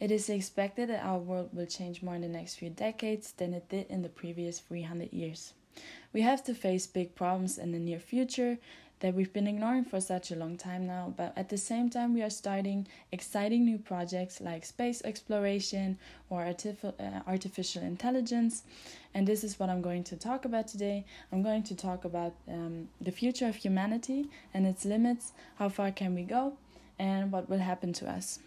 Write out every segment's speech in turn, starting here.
It is expected that our world will change more in the next few decades than it did in the previous 300 years. We have to face big problems in the near future that we've been ignoring for such a long time now, but at the same time, we are starting exciting new projects like space exploration or artificial, uh, artificial intelligence. And this is what I'm going to talk about today. I'm going to talk about um, the future of humanity and its limits, how far can we go, and what will happen to us.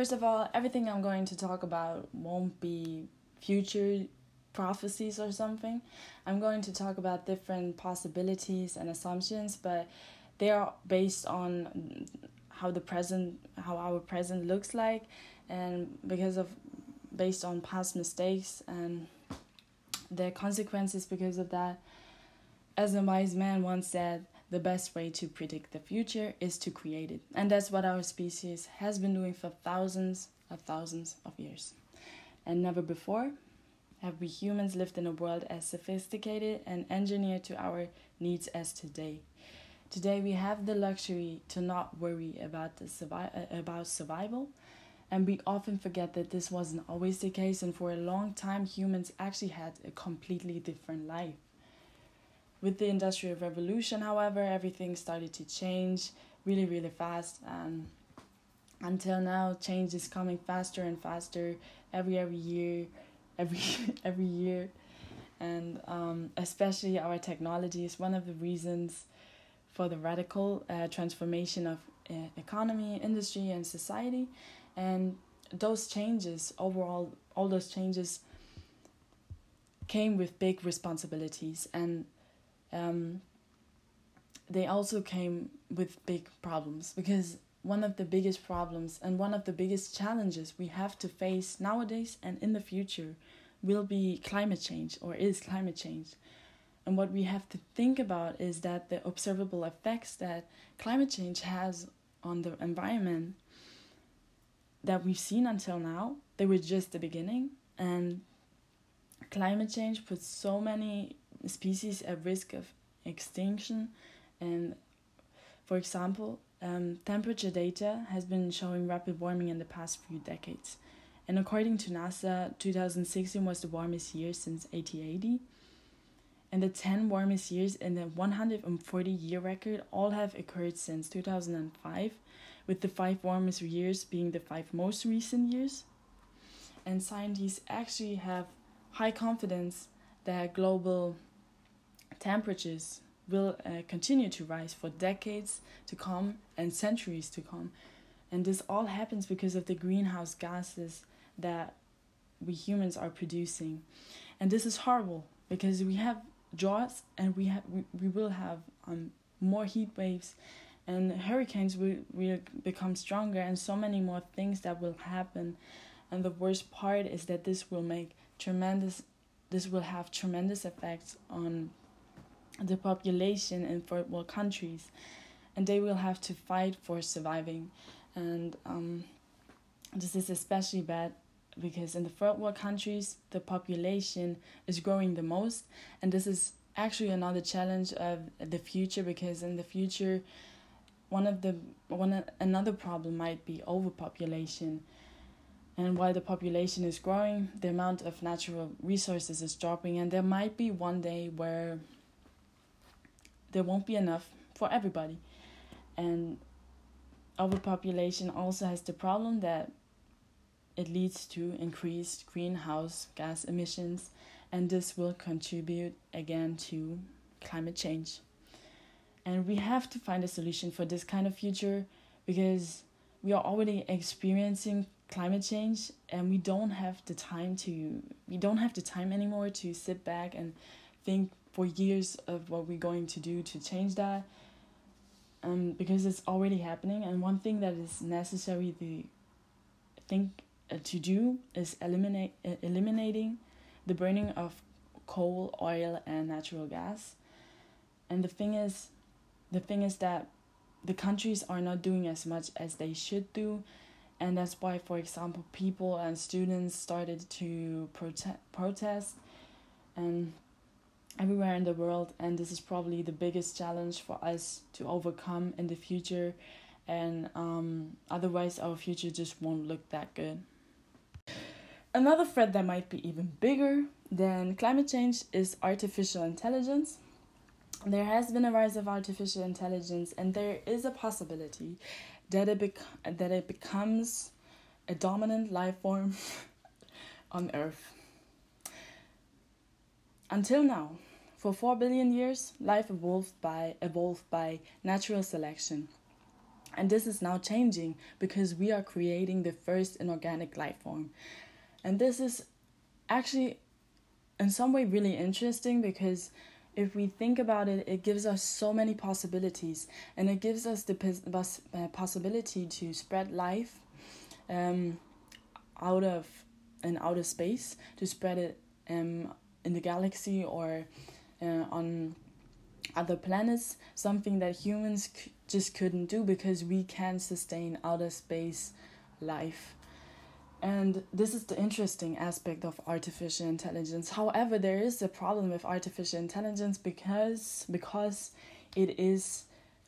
First of all, everything I'm going to talk about won't be future prophecies or something. I'm going to talk about different possibilities and assumptions, but they are based on how the present how our present looks like and because of based on past mistakes and the consequences because of that. As a wise man once said, the best way to predict the future is to create it. And that's what our species has been doing for thousands of thousands of years. And never before have we humans lived in a world as sophisticated and engineered to our needs as today. Today we have the luxury to not worry about the survi- uh, about survival, and we often forget that this wasn't always the case and for a long time humans actually had a completely different life. With the Industrial Revolution, however, everything started to change really, really fast. And until now, change is coming faster and faster every every year, every every year, and um, especially our technology is one of the reasons for the radical uh, transformation of uh, economy, industry, and society. And those changes, overall, all those changes came with big responsibilities and um, they also came with big problems because one of the biggest problems and one of the biggest challenges we have to face nowadays and in the future will be climate change or is climate change. And what we have to think about is that the observable effects that climate change has on the environment that we've seen until now, they were just the beginning. And climate change puts so many species at risk of extinction. And for example, um, temperature data has been showing rapid warming in the past few decades. And according to NASA, 2016 was the warmest year since 1880. And the 10 warmest years in the 140 year record all have occurred since 2005, with the five warmest years being the five most recent years. And scientists actually have high confidence that global temperatures will uh, continue to rise for decades to come and centuries to come. And this all happens because of the greenhouse gases that we humans are producing. And this is horrible because we have droughts and we have we, we will have um more heat waves and hurricanes will, will become stronger and so many more things that will happen and the worst part is that this will make tremendous this will have tremendous effects on the population in third world countries, and they will have to fight for surviving. And um, this is especially bad because in the third world countries, the population is growing the most, and this is actually another challenge of the future because in the future, one of the one another problem might be overpopulation. And while the population is growing, the amount of natural resources is dropping, and there might be one day where there won't be enough for everybody. And overpopulation also has the problem that it leads to increased greenhouse gas emissions, and this will contribute again to climate change. And we have to find a solution for this kind of future because we are already experiencing climate change and we don't have the time to we don't have the time anymore to sit back and think for years of what we're going to do to change that um, because it's already happening and one thing that is necessary to think to do is eliminate eliminating the burning of coal oil and natural gas. And the thing is the thing is that the countries are not doing as much as they should do. And that's why for example people and students started to prote- protest and everywhere in the world. And this is probably the biggest challenge for us to overcome in the future. And um, otherwise our future just won't look that good another threat that might be even bigger than climate change is artificial intelligence. There has been a rise of artificial intelligence and there is a possibility that it bec- that it becomes a dominant life form on earth. Until now for 4 billion years life evolved by evolved by natural selection. And this is now changing because we are creating the first inorganic life form and this is actually in some way really interesting because if we think about it, it gives us so many possibilities, and it gives us the uh, possibility to spread life um, out of in outer space, to spread it um, in the galaxy or uh, on other planets, something that humans c- just couldn't do because we can't sustain outer space life. And this is the interesting aspect of artificial intelligence. However, there is a problem with artificial intelligence because because it is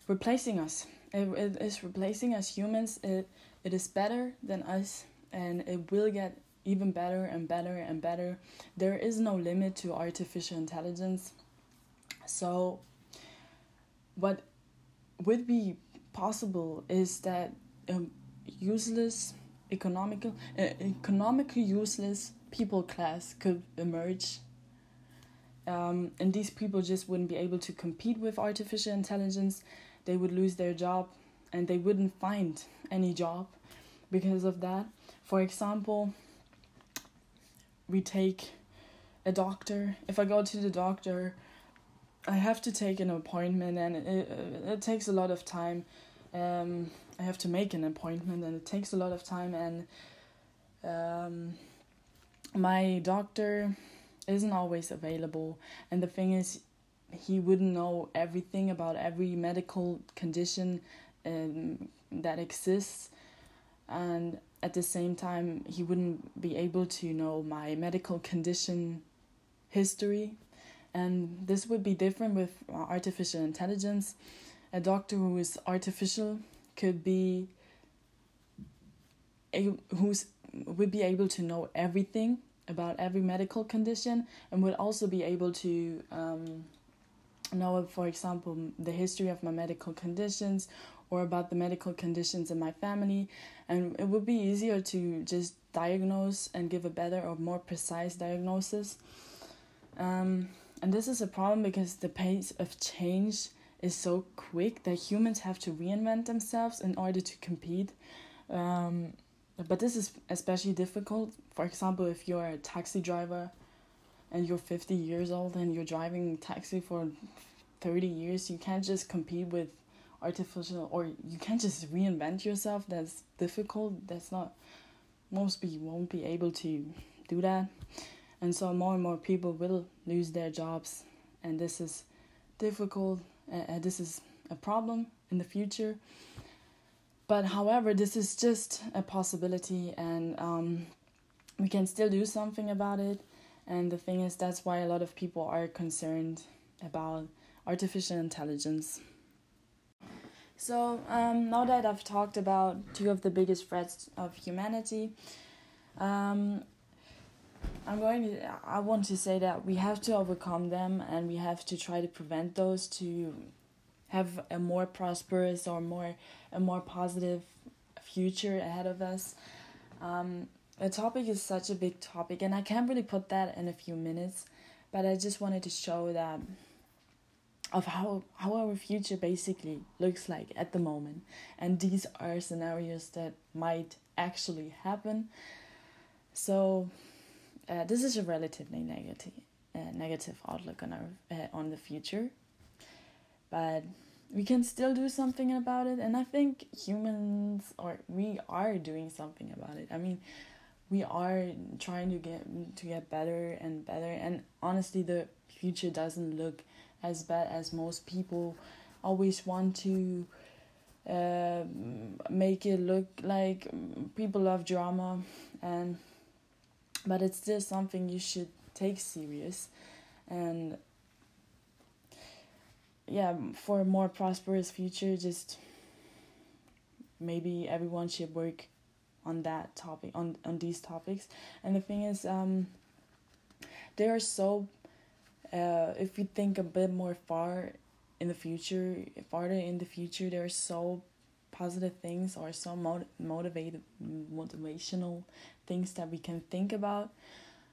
replacing us. It, it is replacing us humans. It it is better than us and it will get even better and better and better. There is no limit to artificial intelligence. So what would be possible is that um, useless economical uh, economically useless people class could emerge. Um, and these people just wouldn't be able to compete with artificial intelligence. They would lose their job and they wouldn't find any job because of that. For example we take a doctor. If i go to the doctor i have to take an appointment and it, it, takes a lot of time. Um, I have to make an appointment and it takes a lot of time and um, my doctor isn't always available. And the thing is he wouldn't know everything about every medical condition um, that exists. And at the same time he wouldn't be able to know my medical condition history. And this would be different with artificial intelligence. A doctor who is artificial could be who's would be able to know everything about every medical condition and would also be able to um, know, for example, the history of my medical conditions or about the medical conditions in my family. And it would be easier to just diagnose and give a better or more precise diagnosis. Um, and this is a problem because the pace of change is so quick that humans have to reinvent themselves in order to compete. Um, but this is especially difficult. For example, if you're a taxi driver and you're 50 years old and you're driving taxi for 30 years, you can't just compete with artificial or you can't just reinvent yourself. That's difficult. That's not, most people won't be able to do that. And so more and more people will lose their jobs, and this is difficult uh, this is a problem in the future. But however, this is just a possibility, and um, we can still do something about it. And the thing is, that's why a lot of people are concerned about artificial intelligence. So, um, now that I've talked about two of the biggest threats of humanity, um, I'm going to. I want to say that we have to overcome them, and we have to try to prevent those to have a more prosperous or more a more positive future ahead of us. Um, the topic is such a big topic, and I can't really put that in a few minutes, but I just wanted to show that of how how our future basically looks like at the moment, and these are scenarios that might actually happen. So uh, this is a relatively negative uh, negative outlook on our uh, on the future but we can still do something about it and i think humans or we are doing something about it. I mean we are trying to get to get better and better and honestly the future doesn't look as bad as most people always want to uh, make it look like. People love drama and but it's still something you should take serious. And yeah for a more prosperous future just maybe everyone should work on that topic on on these topics. And the thing is um they are so uh if we think a bit more far in the future farther in the future there are so positive things or some mot- motivated motivational things that we can think about.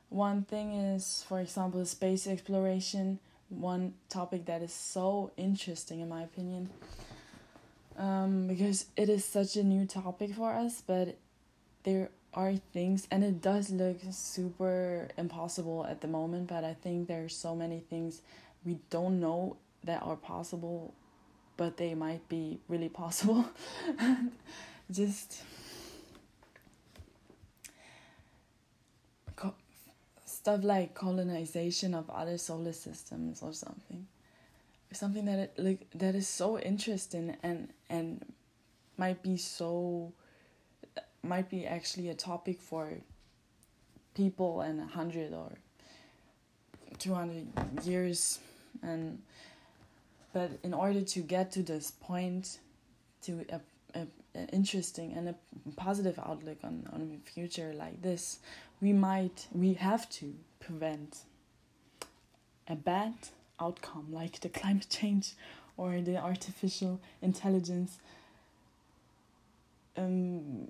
One thing is for example space exploration one topic that is so interesting in my opinion um, because it is such a new topic for us, but there are things, and it does look super impossible at the moment, but I think there are so many things we don't know that are possible, but they might be really possible. Just stuff like colonization of other solar systems or something something that it, like that is so interesting and and might be so might be actually a topic for people in a hundred or two hundred years and but in order to get to this point to a, a, a interesting and a positive outlook on on the future like this we might we have to prevent a bad outcome, like the climate change or the artificial intelligence um,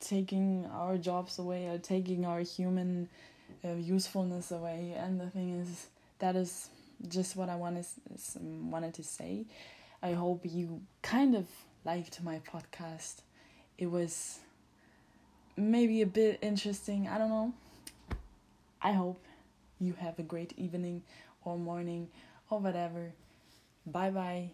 taking our jobs away or taking our human uh, usefulness away. And the thing is, that is just what I wanted wanted to say. I hope you kind of liked my podcast. It was maybe a bit interesting. I don't know. I hope you have a great evening or morning or whatever. Bye bye.